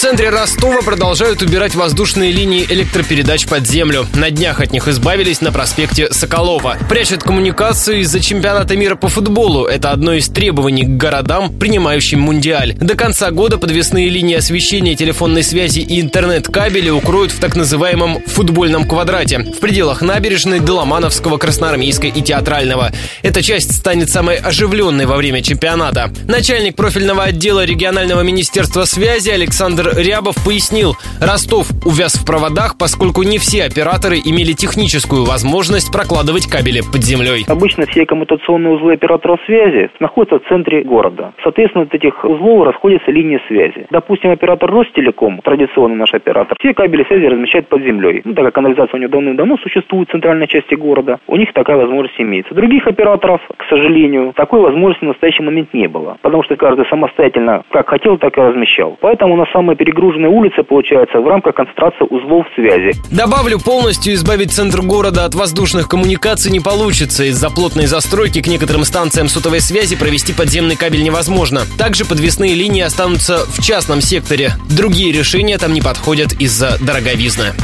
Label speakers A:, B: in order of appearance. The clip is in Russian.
A: центре Ростова продолжают убирать воздушные линии электропередач под землю. На днях от них избавились на проспекте Соколова. Прячут коммуникацию из-за чемпионата мира по футболу. Это одно из требований к городам, принимающим мундиаль. До конца года подвесные линии освещения, телефонной связи и интернет-кабели укроют в так называемом футбольном квадрате в пределах набережной Доломановского, Красноармейской и Театрального. Эта часть станет самой оживленной во время чемпионата. Начальник профильного отдела регионального министерства связи Александр Рябов пояснил, Ростов увяз в проводах, поскольку не все операторы имели техническую возможность прокладывать кабели под землей.
B: Обычно все коммутационные узлы операторов связи находятся в центре города. Соответственно, от этих узлов расходятся линии связи. Допустим, оператор Ростелеком, традиционный наш оператор, все кабели связи размещает под землей. Ну, так как канализация у него давным-давно существует в центральной части города, у них такая возможность имеется. Других операторов, к сожалению, такой возможности в настоящий момент не было. Потому что каждый самостоятельно как хотел, так и размещал. Поэтому у нас самая перегруженная улица получается в рамках концентрации узлов связи.
A: Добавлю, полностью избавить центр города от воздушных коммуникаций не получится. Из-за плотной застройки к некоторым станциям сотовой связи провести подземный кабель невозможно. Также подвесные линии останутся в частном секторе. Другие решения там не подходят из-за дороговизны.